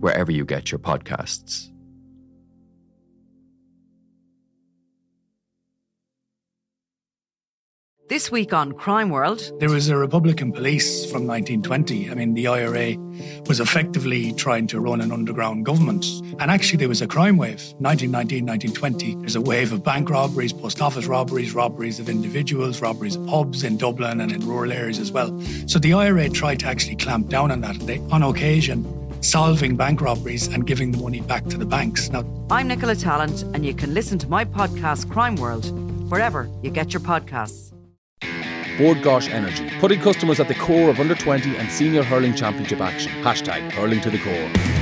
wherever you get your podcasts. This week on Crime World. There was a Republican police from 1920. I mean, the IRA was effectively trying to run an underground government. And actually, there was a crime wave. 1919, 1920. There's a wave of bank robberies, post office robberies, robberies of individuals, robberies of pubs in Dublin and in rural areas as well. So the IRA tried to actually clamp down on that. They, on occasion, solving bank robberies and giving the money back to the banks. Now, I'm Nicola Tallant, and you can listen to my podcast, Crime World, wherever you get your podcasts. Bord Gáis Energy, putting customers at the core of under 20 and senior hurling championship action. Hashtag hurling to the core.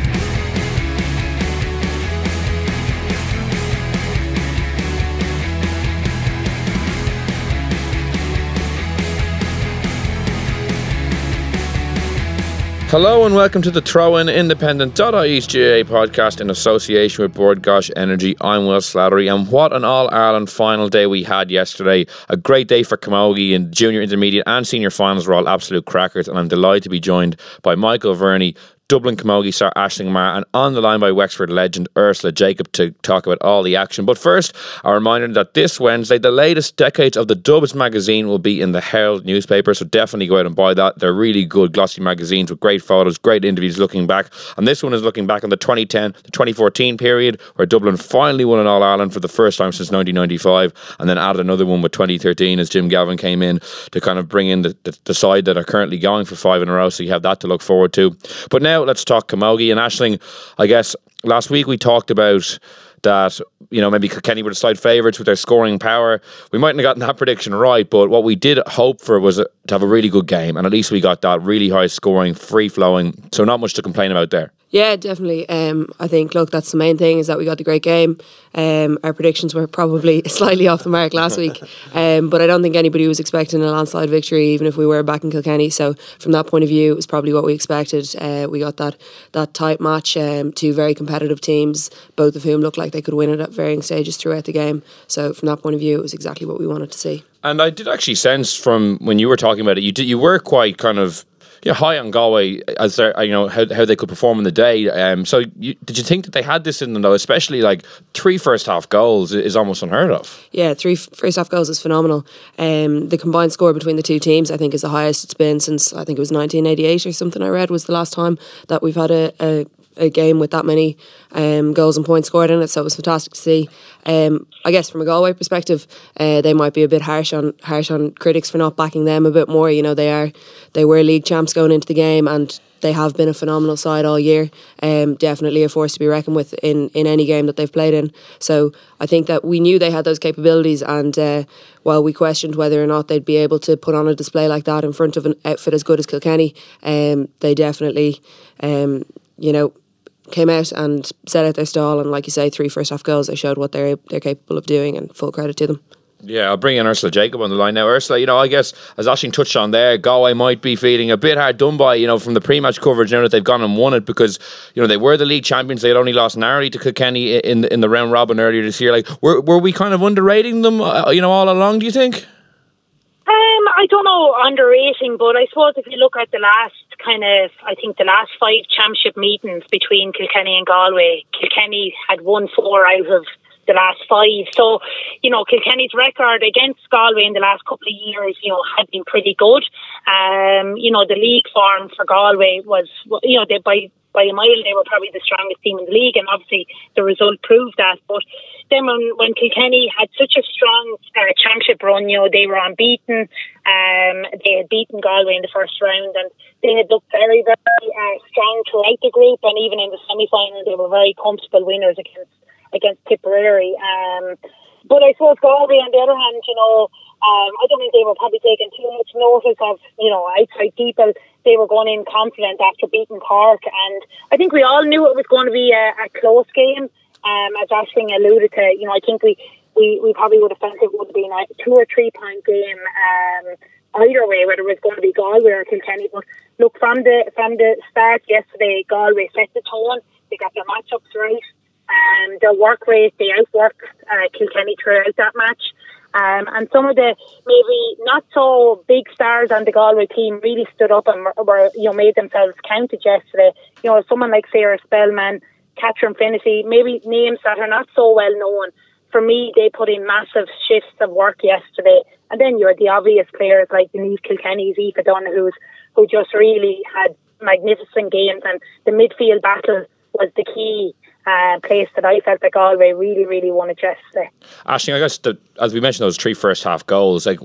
Hello and welcome to the Throw In Independent.ie's GAA podcast in association with Bord Gáis Energy. I'm Will Slattery, and what an All Ireland final day we had yesterday. A great day for Camogie in junior, intermediate, and senior finals were all absolute crackers, and I'm delighted to be joined by Michael Verney, Dublin Camogie star Aisling Maher, and on the line by Wexford legend Ursula Jacob to talk about all the action. But first, a reminder that this Wednesday, the latest decades of the Dubs magazine will be in the Herald newspaper, so definitely go out and buy that. They're really good, glossy magazines with great photos, great interviews looking back. And this one is looking back on the 2010 to 2014 period, where Dublin finally won an All Ireland for the first time since 1995, and then added another one with 2013 as Jim Gavin came in to kind of bring in the, the, the side that are currently going for five in a row, so you have that to look forward to. But now, let's talk Camogie and Aisling. I guess last week we talked about that you know maybe Kenny were the slight favourites with their scoring power. We mightn't have gotten that prediction right, but what we did hope for was to have a really good game, and at least we got that really high scoring, free flowing. So not much to complain about there. Yeah, definitely. Um, I think look, that's the main thing is that we got the great game. Um, our predictions were probably slightly off the mark last week, um, but I don't think anybody was expecting a landslide victory, even if we were back in Kilkenny. So from that point of view, it was probably what we expected. Uh, we got that that tight match, um, two very competitive teams, both of whom looked like they could win it at varying stages throughout the game. So from that point of view, it was exactly what we wanted to see. And I did actually sense from when you were talking about it, you did, you were quite kind of know, high on Galway as their, you know how, how they could perform in the day. Um, so you, did you think that they had this in them though? Especially like three first half goals is almost unheard of. Yeah, three first half goals is phenomenal. Um, the combined score between the two teams, I think, is the highest it's been since I think it was 1988 or something. I read was the last time that we've had a, a a game with that many um, goals and points scored in it. So it was fantastic to see. Um, I guess from a Galway perspective, uh, they might be a bit harsh on harsh on critics for not backing them a bit more. You know, they are they were league champs going into the game, and they have been a phenomenal side all year. Um, definitely a force to be reckoned with in, in any game that they've played in. So I think that we knew they had those capabilities, and uh, while we questioned whether or not they'd be able to put on a display like that in front of an outfit as good as Kilkenny, um, they definitely, um, you know came out and set out their stall, and like you say, three first half goals. They showed what they're they're capable of doing, and full credit to them. Yeah, I'll bring in Ursula Jacob on the line now. Ursula, you know, I guess as Aisling touched on there, Galway might be feeling a bit hard done by, you know, from the pre-match coverage now that they've gone and won it because, you know, they were the league champions. They had only lost narrowly to Kilkenny in in the round robin earlier this year. Like, were were we kind of underrating them, uh, you know, all along? Do you think? Um, I don't know underrating, but I suppose if you look at the last kind of, I think the last five championship meetings between Kilkenny and Galway, Kilkenny had won four out of the last five. So, you know, Kilkenny's record against Galway in the last couple of years, you know, had been pretty good. Um, you know, the league form for Galway was, you know, they, by by a mile they were probably the strongest team in the league, and obviously the result proved that. But then when, when Kilkenny had such a strong uh, championship run, you know, they were unbeaten. Um, they had beaten Galway in the first round, and they had looked very, very uh, strong throughout the group, and even in the semi final, they were very comfortable winners against against Tipperary. Um, but I suppose Galway, on the other hand, you know, Um, I don't think they were probably taking too much notice of, you know, outside people. They were going in confident after beating Cork. And I think we all knew it was going to be a, a close game. Um, as Aisling alluded to, you know, I think we, we, we probably would have felt it would have been a two or three point game um, either way, whether it was going to be Galway or Kilkenny. But look, from the from the start yesterday, Galway set the tone. They got their matchups right. Um, their work rate, they outworked uh, Kilkenny throughout that match. Um, and some of the maybe not so big stars on the Galway team really stood up and were, you know, made themselves counted yesterday. You know, someone like Sarah Spellman, Catherine Finney, maybe names that are not so well known. For me, they put in massive shifts of work yesterday. And then you had the obvious players like Denise Kilkenny's Aoife Donohue's, who just really had magnificent games. And the midfield battle was the key uh, place that I felt that Galway really, really wanted yesterday. Aisling, I guess the, as we mentioned, those three first half goals, like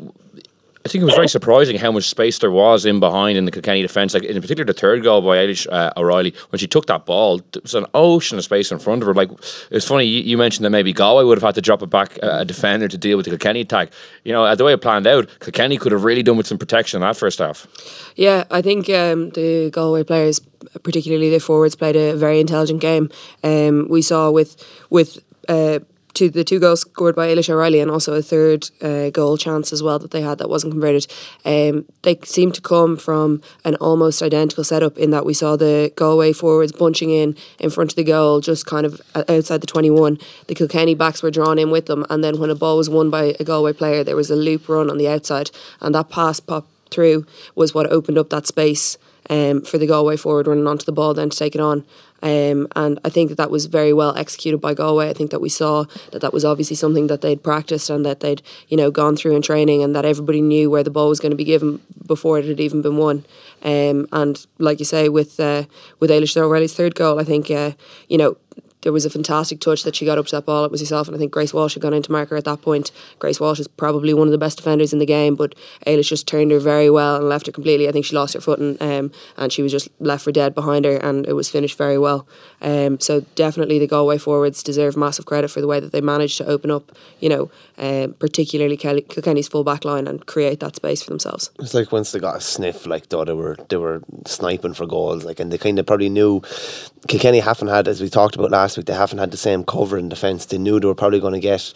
I think it was very surprising how much space there was in behind in the Kilkenny defence. Like in particular, the third goal by Eilish uh, O'Reilly when she took that ball, there was an ocean of space in front of her. Like it's funny you, you mentioned that maybe Galway would have had to drop it back uh, a defender to deal with the Kilkenny attack. You know, the way it planned out, Kilkenny could have really done with some protection in that first half. Yeah, I think um, the Galway players, particularly the forwards, played a very intelligent game. Um, we saw with with. Uh, to the two goals scored by Eilish O'Reilly and also a third uh, goal chance as well that they had that wasn't converted. Um, they seemed to come from an almost identical setup in that we saw the Galway forwards bunching in in front of the goal, just kind of outside the 21. The Kilkenny backs were drawn in with them, and then when a ball was won by a Galway player, there was a loop run on the outside, and that pass popped through was what opened up that space um, for the Galway forward running onto the ball then to take it on. Um, and I think that that was very well executed by Galway. I think that we saw that that was obviously something that they'd practiced and that they'd you know gone through in training and that everybody knew where the ball was going to be given before it had even been won. Um, and like you say, with uh, with Eilish O'Reilly's third goal, I think uh, you know there was a fantastic touch that she got up to that ball. It was herself, and I think Grace Walsh had gone into marker at that point. Grace Walsh is probably one of the best defenders in the game, but Eilish just turned her very well and left her completely. I think she lost her footing, um, and she was just left for dead behind her, and it was finished very well. Um, so definitely the Galway forwards deserve massive credit for the way that they managed to open up, you know, um, particularly Kelly, Kilkenny's full back line and create that space for themselves. It's like once they got a sniff, like though they were they were sniping for goals, like and they kind of probably knew Kilkenny haven't had, as we talked about last week, they haven't had the same cover in defence. They knew they were probably going to get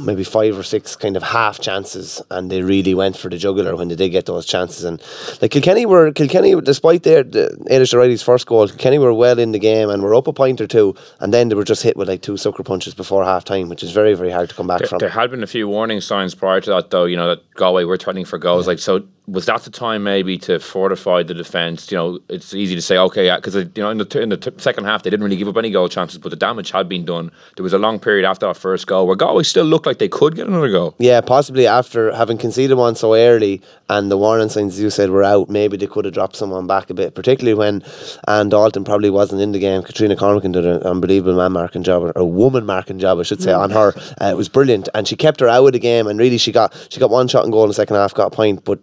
maybe five or six kind of half chances, and they really went for the jugular when they did get those chances. And like Kilkenny were Kilkenny, despite their the, Eilish O'Reilly's first goal, Kilkenny were well in the game and were up a point or two, and then they were just hit with like two sucker punches before half time, which is very very hard to come back there, from. There had been a few warning signs prior to that, though. You know that Galway were threatening for goals, yeah. like so was that the time maybe to fortify the defence? You know, it's easy to say, okay, because you know in the t- in the t- second half they didn't really give up any goal chances, but the damage had been done. There was a long period after that first goal where Galway still looked like they could get another goal. Yeah, possibly after having conceded one so early, and the warning signs, as you said, were out. Maybe they could have dropped someone back a bit, particularly when Anne Dalton probably wasn't in the game. Katrina Cormican did an unbelievable man marking job, or a woman marking job, I should say, mm. on her. Uh, it was brilliant, and she kept her out of the game. And really, she got she got one shot and goal in the second half, got a point, but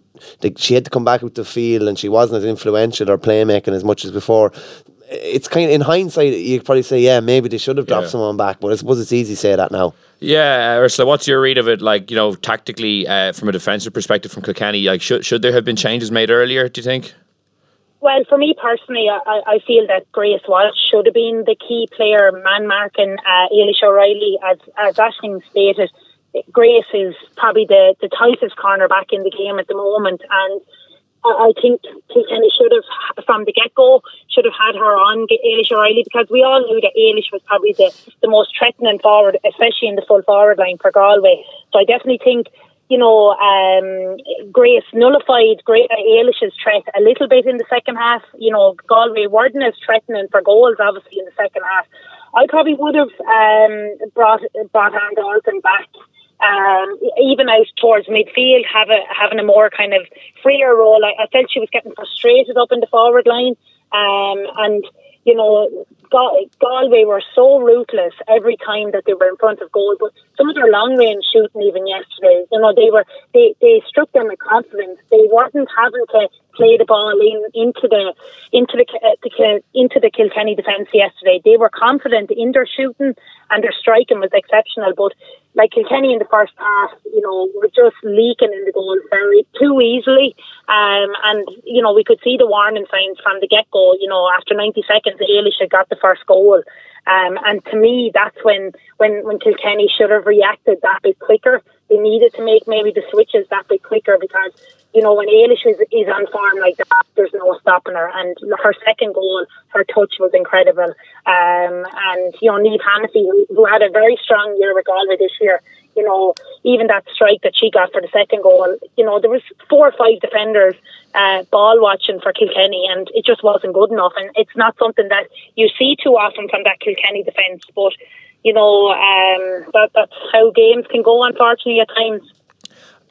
she had to come back with the field and she wasn't as influential or playmaking as much as before. It's kind of in hindsight, you could probably say, yeah, maybe they should have dropped yeah. someone back, but I suppose it's easy to say that now. Yeah, Ursula, what's your read of it? Like, you know, tactically, uh, from a defensive perspective, from Kilkenny, like, should should there have been changes made earlier? Do you think? Well, for me personally, I, I feel that Grace Walsh should have been the key player, man marking uh, Eilish O'Reilly, as as Aisling stated. Grace is probably the, the tightest cornerback in the game at the moment, and I think Kilkenny should have, from the get go, should have had her on Eilish O'Reilly because we all knew that Eilish was probably the, the most threatening forward, especially in the full forward line for Galway. So I definitely think, you know, um, Grace nullified Great Eilish's threat a little bit in the second half. You know, Galway weren't as threatening for goals, obviously, in the second half. I probably would have um, brought brought Anne Dalton back um, even out towards midfield, have a, having a more kind of freer role. I, I felt she was getting frustrated up in the forward line, um, and you know, Gal- Galway were so ruthless every time that they were in front of goal. But some of their long range shooting, even yesterday, you know, they were they, they struck them with confidence. They weren't having to play the ball in into the into the, uh, the into the Kilkenny defence yesterday. They were confident in their shooting and their striking was exceptional. But like Kilkenny in the first half, you know, were just leaking in the goal very too easily. Um, and you know, we could see the warning signs from the get go. You know, after 90 seconds, Eilish had got the first goal. Um, and to me, that's when, when, when Kilkenny should have reacted that bit quicker. They needed to make maybe the switches that bit quicker because you know, when Eilish is, is on form like that, there's no stopping her. And her second goal, her touch was incredible. Um, and, you know, Niamh Hennessy, who, who had a very strong year with Galway this year, you know, even that strike that she got for the second goal, you know, there was four or five defenders uh, ball watching for Kilkenny, and it just wasn't good enough. And it's not something that you see too often from that Kilkenny defence. But you know, um, that that's how games can go, unfortunately, at times.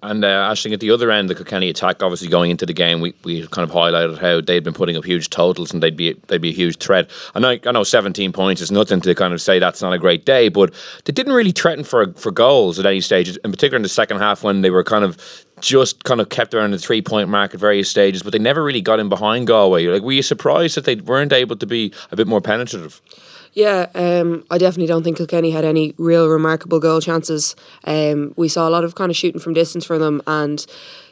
And uh, Aisling, at the other end, the Kilkenny attack, obviously going into the game, we, we kind of highlighted how they'd been putting up huge totals and they'd be they'd be a huge threat. And I, I know 17 points is nothing to kind of say that's not a great day, but they didn't really threaten for for goals at any stage, in particular in the second half when they were kind of just kind of kept around the three point mark at various stages, but they never really got in behind Galway. Like, were you surprised that they weren't able to be a bit more penetrative? Yeah, um, I definitely don't think Kilkenny had any real remarkable goal chances. Um, we saw a lot of kind of shooting from distance for them, and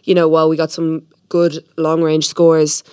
you know, while we got some good long range scores,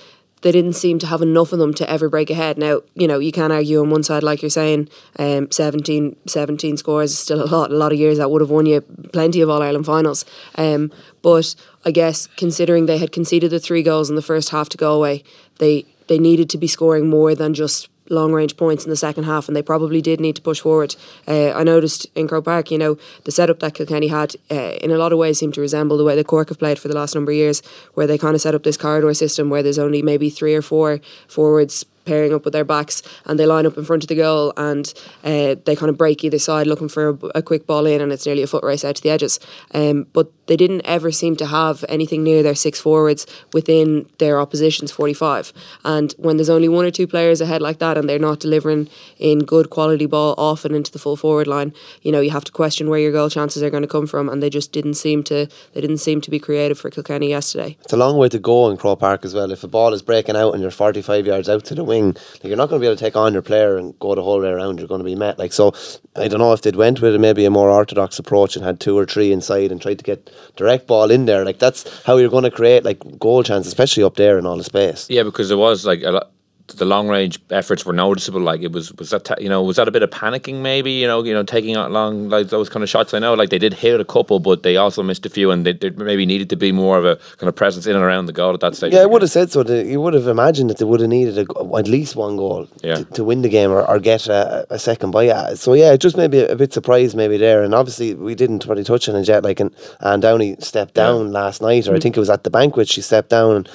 they didn't seem to have enough of them to ever break ahead. Now, you know, you can argue on one side, like you're saying, um, 17, 17 scores is still a lot. A lot of years that would have won you plenty of All Ireland finals. Um, but I guess considering they had conceded the three goals in the first half to go away, they they needed to be scoring more than just long range points in the second half, and they probably did need to push forward. Uh, I noticed in Croke Park, you know, the setup that Kilkenny had uh, in a lot of ways seemed to resemble the way that Cork have played for the last number of years, where they kind of set up this corridor system where there's only maybe three or four forwards pairing up with their backs and they line up in front of the goal and uh, they kind of break either side looking for a, a, quick ball in and it's nearly a foot race out to the edges. Um, but they didn't ever seem to have anything near their six forwards within their opposition's 45. And when there's only one or two players ahead like that and they're not delivering in good quality ball often into the full forward line, you know, you have to question where your goal chances are going to come from and they just didn't seem to they didn't seem to be creative for Kilkenny yesterday. It's a long way to go in Croke Park as well. If a ball is breaking out and you're 45 yards out to the wing, like you're not going to be able to take on your player and go the whole way around. You're going to be met. Like so, I don't know if they'd went with maybe a more orthodox approach and had two or three inside and tried to get direct ball in there. Like that's how you're going to create like goal chances, especially up there in all the space. Yeah, because there was like a lot the long range efforts were noticeable. Like it was was that you know was that a bit of panicking maybe you know you know taking out long like those kind of shots. I know like they did hit a couple, but they also missed a few, and they, they maybe needed to be more of a kind of presence in and around the goal at that stage. Yeah, I would have said so. You would have imagined that they would have needed a, at least one goal yeah. to, to, win the game or, or get a, a second by. So yeah, just maybe a, a, bit surprised maybe there, and obviously we didn't really touch on it yet. Like and Anne Downey stepped down yeah. last night, or mm. I think it was at the banquet she stepped down. And,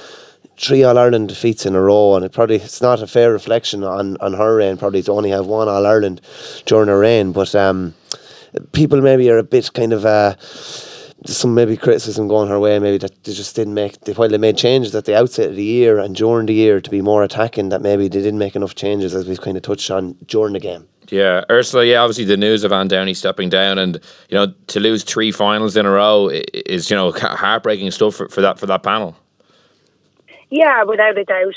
three All Ireland defeats in a row, and it probably it's not a fair reflection on, on her reign. Probably to only have one All Ireland during her reign, but um, people maybe are a bit kind of. Uh, some maybe criticism going her way, maybe that they just didn't make while they made changes at the outset of the year and during the year to be more attacking. That maybe they didn't make enough changes as we've kind of touched on during the game. Yeah, Ursula. Yeah, obviously the news of Anne Downey stepping down, and you know to lose three finals in a row is you know heartbreaking stuff for, for that for that panel. Yeah, without a doubt.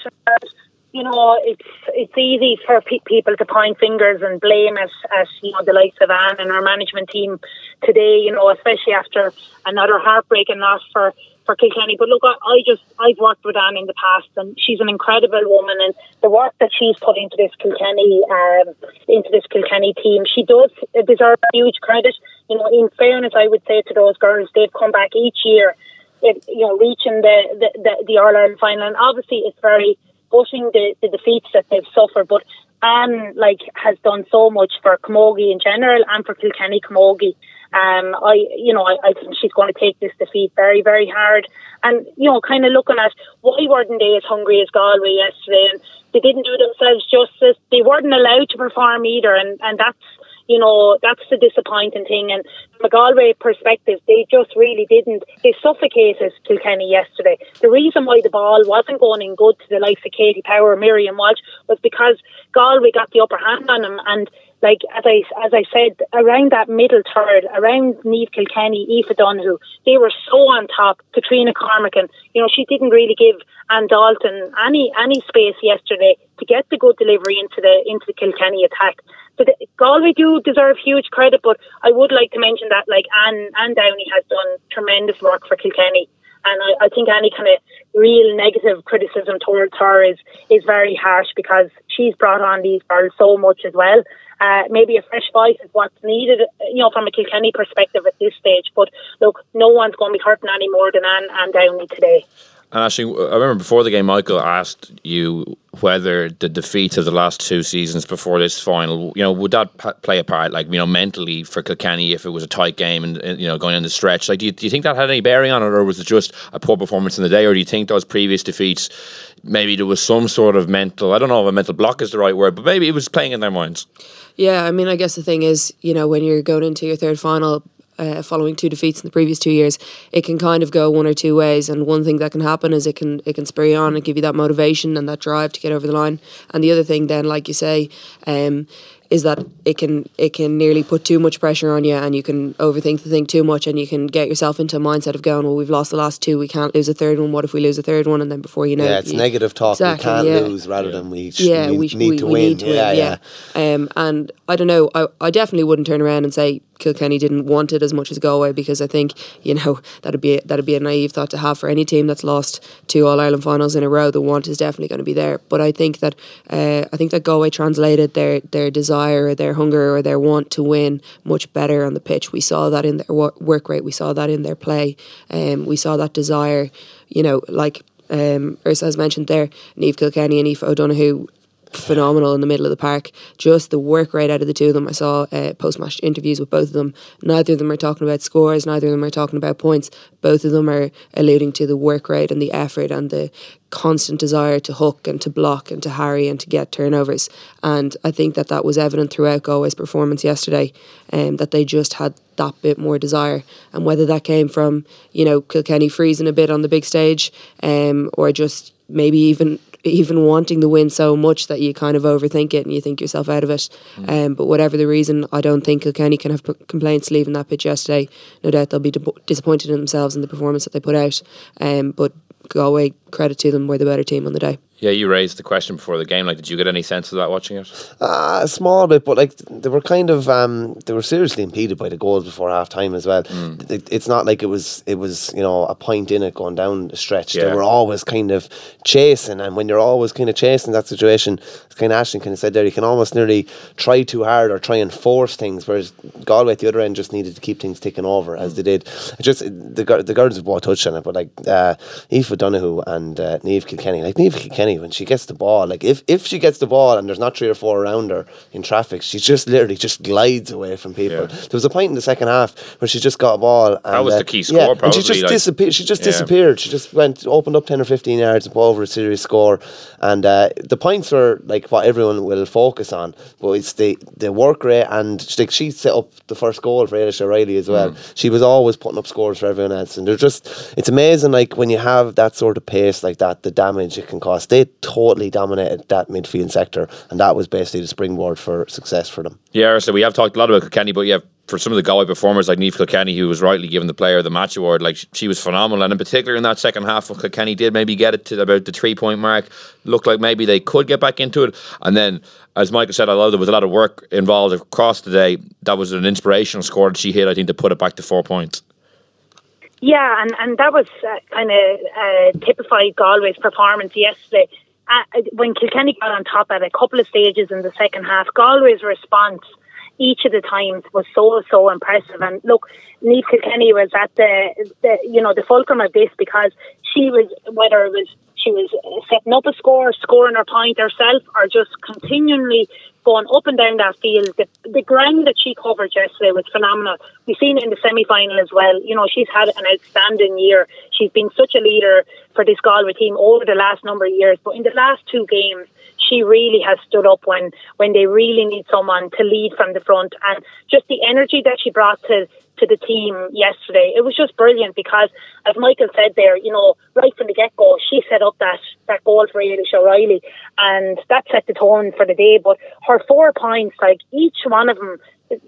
You know, it's it's easy for pe- people to point fingers and blame us at you know the likes of Anne and our management team today. You know, especially after another heartbreaking loss for for Kilkenny. But look, I, I just I've worked with Anne in the past, and she's an incredible woman. And the work that she's put into this Kilkenny um, into this Kilkenny team, she does deserve huge credit. You know, in fairness, I would say to those girls, they've come back each year you know, reaching the, the, the, the All Ireland final. And obviously, it's very pushing the, the defeats that they've suffered. But Anne, like, has done so much for Camogie in general and for Kilkenny Camogie. Um, I, you know, I, I think she's going to take this defeat very, very hard. And, you know, kind of looking at why weren't they as hungry as Galway yesterday? And they didn't do themselves justice. They weren't allowed to perform either. And, and that's, you know, that's the disappointing thing. And from a Galway perspective, they just really didn't. They suffocated Kilkenny yesterday. The reason why the ball wasn't going in good to the likes of Katie Power, or Miriam Walsh, was because Galway got the upper hand on them. And like as I as I said, around that middle third, around Niamh Kilkenny, Aoife Donoghue, they were so on top. Katrina Cormican, you know, she didn't really give Anne Dalton any any space yesterday to get the good delivery into the into the Kilkenny attack. So the, Galway do deserve huge credit, but I would like to mention that like Anne Anne Downey has done tremendous work for Kilkenny. And I, I think any kind of real negative criticism towards her is is very harsh because she's brought on these girls so much as well. Uh, maybe a fresh voice is what's needed, you know, from a Kilkenny perspective at this stage. But look, no one's going to be hurting any more than Anne, Anne Downey today. And actually, I remember before the game, Michael asked you whether the defeats of the last two seasons before this final, you know, would that p- play a part, like you know, mentally for Kilkenny if it was a tight game and, and you know going in the stretch? Like, do you, do you think that had any bearing on it, or was it just a poor performance in the day, or do you think those previous defeats, maybe there was some sort of mental, I don't know if a mental block is the right word, but maybe it was playing in their minds. Yeah, I mean, I guess the thing is, you know, when you're going into your third final, uh, following two defeats in the previous two years, it can kind of go one or two ways. And one thing that can happen is it can it can spur you on and give you that motivation and that drive to get over the line. And the other thing, then, like you say, um, is that it can it can nearly put too much pressure on you and you can overthink the thing too much and you can get yourself into a mindset of going well we've lost the last two we can't lose a third one what if we lose a third one and then before you know yeah it's you, negative talk exactly, we can't yeah. lose rather than we sh- yeah we, we, need we, to we win need to yeah, win yeah yeah um, and I don't know I, I definitely wouldn't turn around and say Kilkenny didn't want it as much as Galway because I think you know that'd be that'd be a naive thought to have for any team that's lost two All Ireland finals in a row. The want is definitely going to be there, but I think that uh, I think that Galway translated their their desire, or their hunger, or their want to win much better on the pitch. We saw that in their work rate. We saw that in their play. Um, we saw that desire. You know, like um, Ursa has mentioned there, Niamh Kilkenny and Aoife O'Donoghue phenomenal in the middle of the park. Just the work rate out of the two of them. I saw uh, post match interviews with both of them. Neither of them are talking about scores, neither of them are talking about points. Both of them are alluding to the work rate and the effort and the constant desire to hook and to block and to harry and to get turnovers. And I think that that was evident throughout Galway's performance yesterday, um, that they just had that bit more desire. And whether that came from, you know, Kilkenny freezing a bit on the big stage um, or just maybe even even wanting the win so much that you kind of overthink it and you think yourself out of it. Mm. Um, but whatever the reason, I don't think Kilkenny can have p- complaints leaving that pitch yesterday. No doubt they'll be di- disappointed in themselves and the performance that they put out. Um, but Galway, credit to them, were the better team on the day. Yeah, you raised the question before the game. Like, did you get any sense of that watching it? Uh, a small bit, but like they were kind of um, they were seriously impeded by the goals before half time as well. Mm. It, it's not like it was it was you know a point in it going down the stretch. Yeah. They were always kind of chasing, and when you're always kind of chasing that situation, it's kind of Ashton kind of said there, you can almost nearly try too hard or try and force things. Whereas Galway at the other end just needed to keep things ticking over as they did. It just the the girls have both touched on it, but like uh, Aoife Donoghue and uh, Niamh Kilkenny, like Niamh Kilkenny when she gets the ball, like if, if she gets the ball and there's not three or four around her in traffic, she just literally just glides away from people. Yeah. There was a point in the second half where she just got a ball. And, that was uh, the key score, yeah, probably. And she just like, disappeared. She just yeah. disappeared. She just went opened up ten or fifteen yards and put over a serious score. And uh, the points were like what everyone will focus on, but it's the the work rate and like she set up the first goal for Ailish O'Reilly as well. Mm. She was always putting up scores for everyone else, and they're just it's amazing. Like when you have that sort of pace like that, the damage it can cause. They totally dominated that midfield sector, and that was basically the springboard for success for them. Yeah, so we have talked a lot about Kilkenny, but yeah, for some of the Galway performers like Niamh Kilkenny, who was rightly given the Player of the Match award, like she was phenomenal, and in particular in that second half, when Kilkenny did maybe get it to about the three point mark, looked like maybe they could get back into it, and then. As Michael said, I love there was a lot of work involved across the day. That was an inspirational score that she hit, I think, to put it back to four points. Yeah, and, and that was uh, kind of uh, typified Galway's performance yesterday. Uh, when Kilkenny got on top at a couple of stages in the second half, Galway's response each of the times was so so impressive. And look, Niamh Kilkenny was at the, the you know the fulcrum of this because she was whether it was she was setting up a score, scoring her point herself, or just continually going up and down that field. The, the ground that she covered yesterday was phenomenal. We've seen it in the semi final as well. You know, she's had an outstanding year. She's been such a leader for this Galway team over the last number of years. But in the last two games, she really has stood up when when they really need someone to lead from the front, and just the energy that she brought to to the team yesterday. It was just brilliant because, as Michael said there, you know, right from the get go, she set up that that goal for Eilish O'Reilly, and that set the tone for the day. But her four points, like each one of them,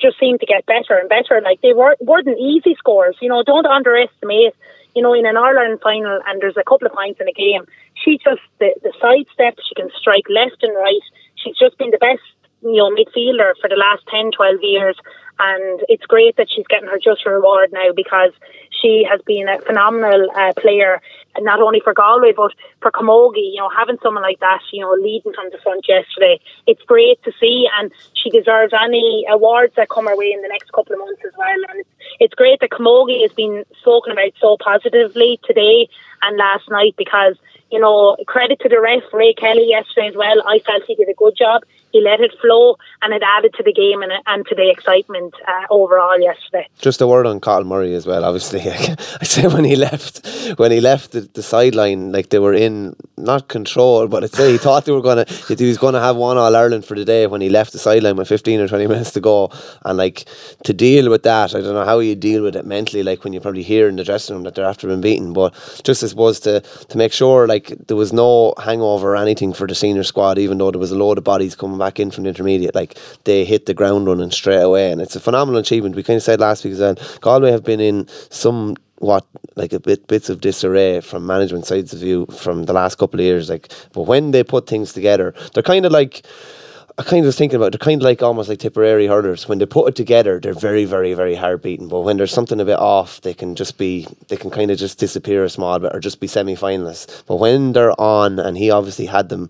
just seemed to get better and better. Like they were weren't easy scores. You know, don't underestimate. You know, in an Ireland final, and there's a couple of points in a game. She just the the sidestep. She can strike left and right. She's just been the best you know midfielder for the last 10, 12 years, and it's great that she's getting her just reward now because she has been a phenomenal uh, player, not only for Galway but for Camogie. You know, having someone like that, you know, leading from the front yesterday, it's great to see, and she deserves any awards that come her way in the next couple of months as well. And it's, it's great that Camogie has been spoken about so positively today and last night because you know, credit to the ref, Ray Kelly, yesterday as well. I felt he did a good job. He let it flow and it added to the game and, and to the excitement uh, overall yesterday. Just a word on Cathal Murray as well. Obviously, I said when he left, when he left the, the sideline, like they were in not control, but I'd say he thought they were gonna, he was gonna have one All Ireland for the day when he left the sideline with fifteen or twenty minutes to go, and like to deal with that, I don't know how you deal with it mentally, like when you probably hear in the dressing room that they're after being beaten, but just as was to to make sure like there was no hangover or anything for the senior squad, even though there was a load of bodies coming back in from the intermediate, like they hit the ground running straight away, and it's a phenomenal achievement. We kind of said last week as well, Galway have been in some what like a bit bits of disarray from management sides of view from the last couple of years. Like, but when they put things together, they're kind of like. I kind of was thinking about they're kind of like almost like Tipperary hurlers. When they put it together, they're very, very, very hard beaten. But when there's something a bit off, they can just be they can kind of just disappear a small bit or just be semi finalists. But when they're on, and he obviously had them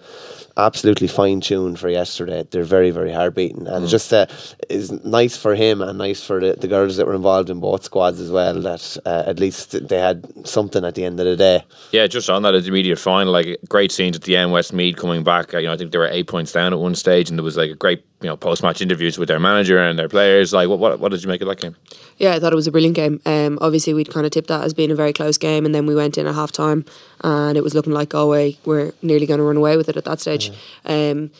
absolutely fine tuned for yesterday. They're very, very hard beaten, and mm. it's just uh, is nice for him and nice for the, the girls that were involved in both squads as well. That uh, at least they had something at the end of the day. Yeah, just on that intermediate final, like great scenes at the end. Westmeath coming back. Uh, you know, I think they were eight points down at one stage, and there was like a great you know post match interviews with their manager and their players. Like, what, what what did you make of that game? Yeah, I thought it was a brilliant game. Um, obviously we'd kind of tipped that as being a very close game, and then we went in at half time, and it was looking like Galway were nearly going to run away with it at that stage. Yeah. Um,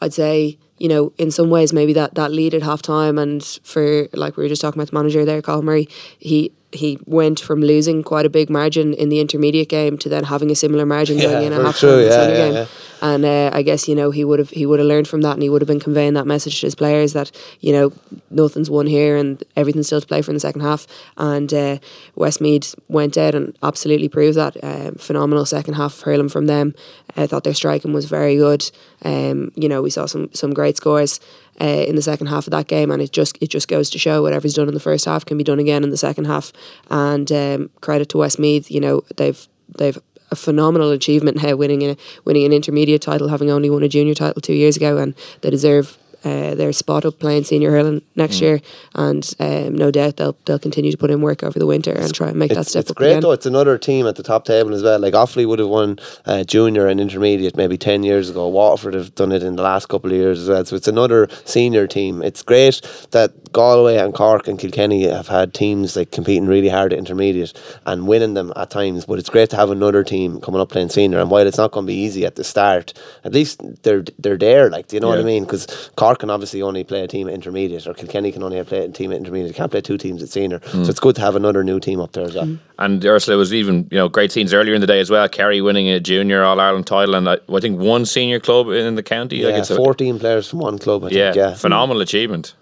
I'd say you know, in some ways, maybe that, that lead at half time, and for like we were just talking about the manager there, Cathal Murray, he he went from losing quite a big margin in the intermediate game to then having a similar margin going yeah, in at half the yeah, yeah, game. Yeah. And uh, I guess you know he would have he would have learned from that, and he would have been conveying that message to his players that you know nothing's won here and everything's still to play for in the second half. And uh, Westmeath went out and absolutely proved that. Um, phenomenal second half hurling from them. I thought their striking was very good. Um, you know we saw some some great scores uh, in the second half of that game, and it just it just goes to show whatever whatever's done in the first half can be done again in the second half. And um, credit to Westmeath, you know they've they've a phenomenal achievement now, winning a winning an intermediate title, having only won a junior title two years ago, and they deserve uh, their spot up playing senior hurling next mm. year, and um, no doubt they'll they'll continue to put in work over the winter and try and make it's, that step it's up. great again. though. It's another team at the top table as well. Like Offaly would have won uh, junior and intermediate maybe ten years ago. Waterford have done it in the last couple of years as well. So it's another senior team. It's great that Galway and Cork and Kilkenny have had teams like competing really hard at intermediate and winning them at times. But it's great to have another team coming up playing senior. And while it's not going to be easy at the start, at least they're they're there. Like, do you know yeah. what I mean? Because Cork can obviously only play a team at intermediate, or Kilkenny can only play a team at intermediate. They can't play two teams at senior, mm. so it's good to have another new team up there as well. Mm. And Ursula was even you know great scenes earlier in the day as well. Kerry winning a junior All Ireland title, and I, I, think one senior club in the county. Yeah, like it's fourteen a, players from one club. I yeah, think, yeah, phenomenal achievement.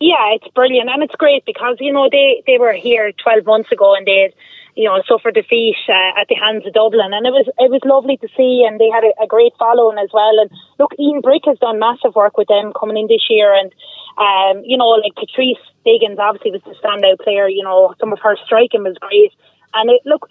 Yeah, it's brilliant, and it's great because you know they they were here twelve months ago, and they you know, suffered defeat uh, at the hands of Dublin, and it was it was lovely to see, and they had a, a, great following as well. And look, Ian Brick has done massive work with them coming in this year, and um, you know, like Patrice Diggins obviously was the standout player. You know, some of her striking was great, and it, look,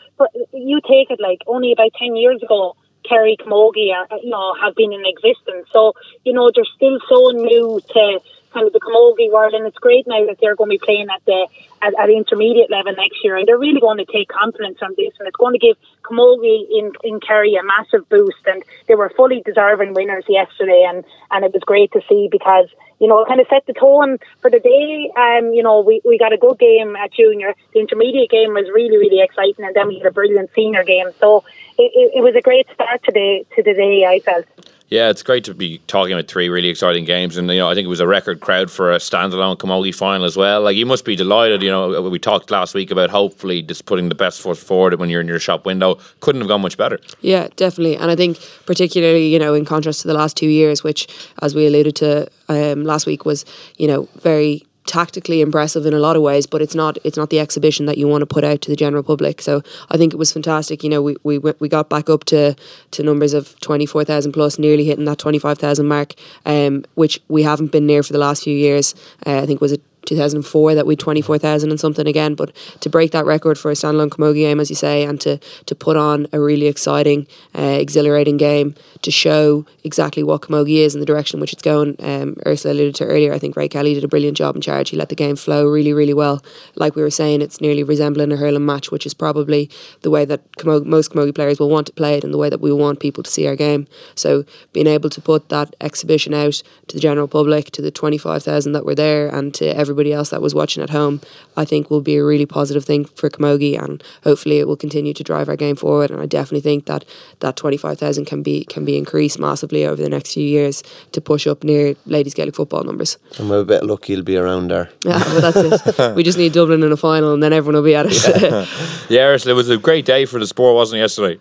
you take it like only about ten years ago. Kerry Camogie, uh, you know, have been in existence. So, you know, they're still so new to kind of the Camogie world, and it's great now that they're going to be playing at the at, at intermediate level next year, and they're really going to take confidence from this, and it's going to give Camogie in in Kerry a massive boost, and they were fully deserving winners yesterday, and and it was great to see because you know kind of set the tone for the day. Um, you know we we got a good game at junior, the intermediate game was really really exciting, and then we had a brilliant senior game, so it, it, it was a great start today to the day. I felt. Yeah, it's great to be talking about three really exciting games, and you know I think it was a record crowd for a standalone Camogie final as well. Like you must be delighted. You know we talked last week about hopefully just putting the best foot forward when you're in your shop window. Couldn't have gone much better. Yeah, definitely, and I think particularly you know in contrast to the last two years, which as we alluded to um, last week was you know very tactically impressive in a lot of ways, but it's not it's not the exhibition that you want to put out to the general public. So I think it was fantastic. You know, we we we got back up to to numbers of twenty four thousand plus, nearly hitting that twenty five thousand mark, um, which we haven't been near for the last few years. Uh, I think was it 2004 that we 24,000 and something again. But to break that record for a standalone Camogie game, as you say, and to, to put on a really exciting, uh, exhilarating game to show exactly what Camogie is and the direction in which it's going. Um, Ursula alluded to earlier, I think Ray Kelly did a brilliant job in charge. He let the game flow really, really well. Like we were saying, it's nearly resembling a hurling match, which is probably the way that Camogie, most Camogie players will want to play it and the way that we want people to see our game. So being able to put that exhibition out to the general public, to the 25,000 that were there, and to every everybody else that was watching at home, I think will be a really positive thing for Camogie, and hopefully it will continue to drive our game forward. And I definitely think that that twenty five thousand can be can be increased massively over the next few years to push up near ladies Gaelic football numbers. And with a bit lucky luck, you'll be around there. Yeah, well, that's it. we just need Dublin in a final, and then everyone will be at it. yeah, yeah it was a great day for the sport, wasn't it, yesterday?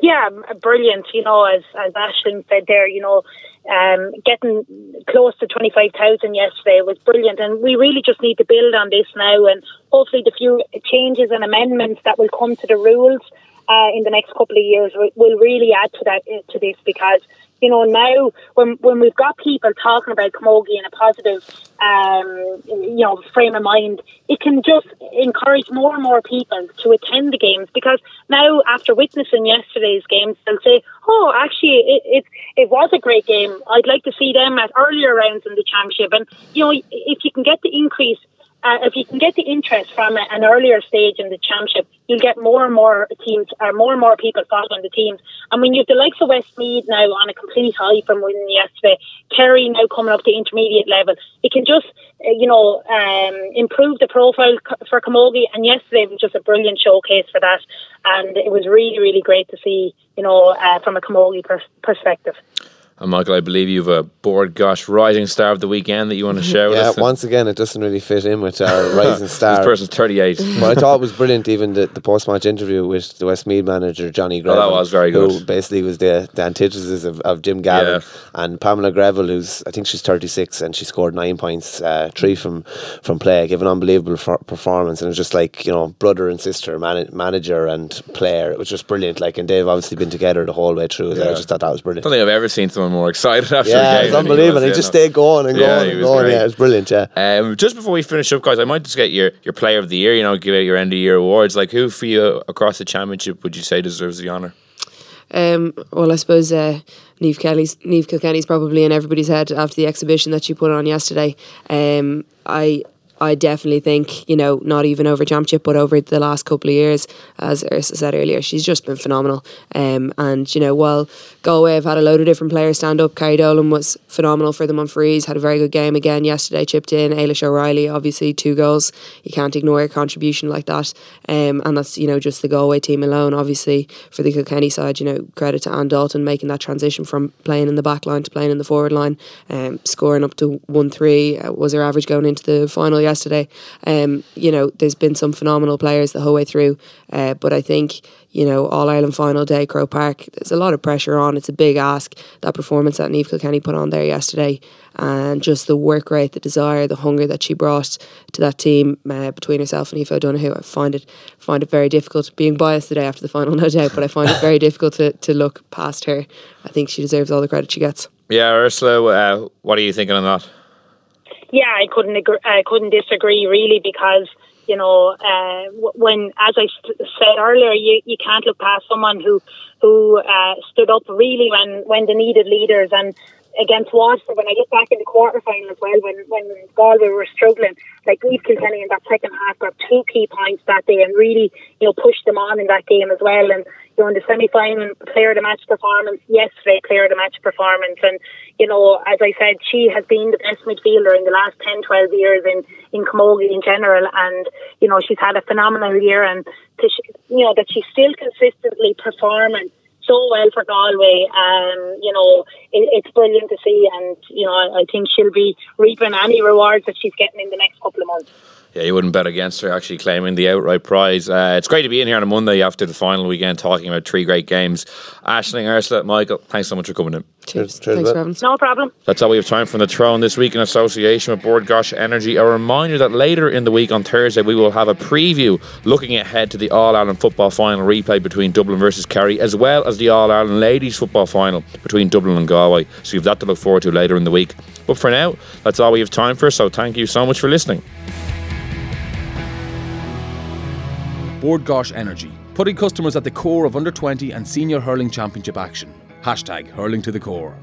Yeah, brilliant. You know, as as Aisling said there, you know, um, getting close to 25,000 yesterday was brilliant. And we really just need to build on this now. And hopefully, the few changes and amendments that will come to the rules uh, in the next couple of years will really add to that to this because you know, now when when we've got people talking about camogie in a positive, um, you know, frame of mind, it can just encourage more and more people to attend the games because now after witnessing yesterday's games, they'll say, "Oh, actually, it it, it was a great game. I'd like to see them at earlier rounds in the championship." And you know, if you can get the increase uh, if you can get the interest from an earlier stage in the championship, you'll get more and more teams, or more and more people following the teams. And when you have the likes of Westmeath now on a complete high from winning yesterday, Kerry now coming up to intermediate level, it can just, uh, you know, um, improve the profile for Camogie. And yesterday was just a brilliant showcase for that. And it was really, really great to see, you know, uh, from a Camogie pers- perspective. And Michael, I believe you have a Bord Gáis rising star of the weekend that you want to share with yeah, us. once again, it doesn't really fit in with our rising star. this person's 38. but I thought it was brilliant, even the, the post match interview with the Westmeath manager, Johnny Greville. Oh, that was very good. Who basically was the, the antithesis of, of Jim Gavin. Yeah. And Pamela Greville, who's, I think she's 36, and she scored nine points, uh, three from, from play, gave an unbelievable for, performance. And it was just like, you know, brother and sister, man, manager and player. It was just brilliant. Like, and they've obviously been together the whole way through. Yeah. I just thought that was brilliant. I don't think I've ever seen someone more excited after Yeah, a game. it's than he unbelievable. was, He just stayed going and Yeah, going he and was going. great. Yeah, it's brilliant. Yeah. Um, just before we finish up, guys, I might just get your, your player of the year. You know, give out your end of year awards. Like, who for you across the championship would you say deserves the honour? Um, well, I suppose uh, Niamh Kelly's Niamh Kilkenny's probably in everybody's head after the exhibition that she put on yesterday. Um, I I definitely think you know not even over championship, but over the last couple of years, as Ursa said earlier, she's just been phenomenal. Um, and you know while Galway have had a load of different players stand up, Carrie Dolan was phenomenal for them on frees. Had a very good game again yesterday. Chipped in Ailish O'Reilly, obviously two goals. You can't ignore a contribution like that. Um, and that's you know just the Galway team alone. Obviously for the Kilkenny side, you know credit to Anne Dalton making that transition from playing in the back line to playing in the forward line, um, scoring up to one three uh, was her average going into the final yesterday. Um, you know, there's been some phenomenal players the whole way through, uh, but I think you know All Ireland final day, Croke Park. There's a lot of pressure on. It's a big ask. That performance that Niamh Kilkenny put on there yesterday, and just the work rate, the desire, the hunger that she brought to that team uh, between herself and Aoife O'Donoghue. I find it find it very difficult. Being biased today after the final, no doubt, but I find it very difficult to to look past her. I think she deserves all the credit she gets. Yeah, Ursula, uh, what are you thinking on that? Yeah, I couldn't agree, I couldn't disagree really because you know uh, when, as I said earlier, you, you can't look past someone who who uh, stood up really when when they needed leaders. And against Waterford when I get back in the quarter final as well when when Galway were struggling like Eve Kilkenny in that second half got two key points that day and really you know pushed them on in that game as well. And know the semi final player of the match performance yesterday player of the match performance and you know as I said she has been the best midfielder in the last 10 12 years in in Camogie in general and you know she's had a phenomenal year and to, you know that she's still consistently performing so well for Galway. Um, you know, it, it's brilliant to see, and you know, I, I think she'll be reaping any rewards that she's getting in the next couple of months. Yeah, you wouldn't bet against her actually claiming the outright prize. Uh, it's great to be in here on a Monday after the final weekend talking about three great games. Aisling, Ursula, Michael, thanks so much for coming in. Cheers. Cheers, Thanks bud. for having us. No problem. That's all we have time for the Throw In this week in association with Bord Gáis Energy. A reminder that later in the week on Thursday we will have a preview looking ahead to the All Ireland football final replay between Dublin versus Kerry, as well as the All Ireland ladies football final between Dublin and Galway. So you've that to look forward to later in the week. But for now, that's all we have time for. So thank you so much for listening. Bord Gáis Energy, putting customers at the core of under 20 and senior hurling championship action. Hashtag hurling to the core.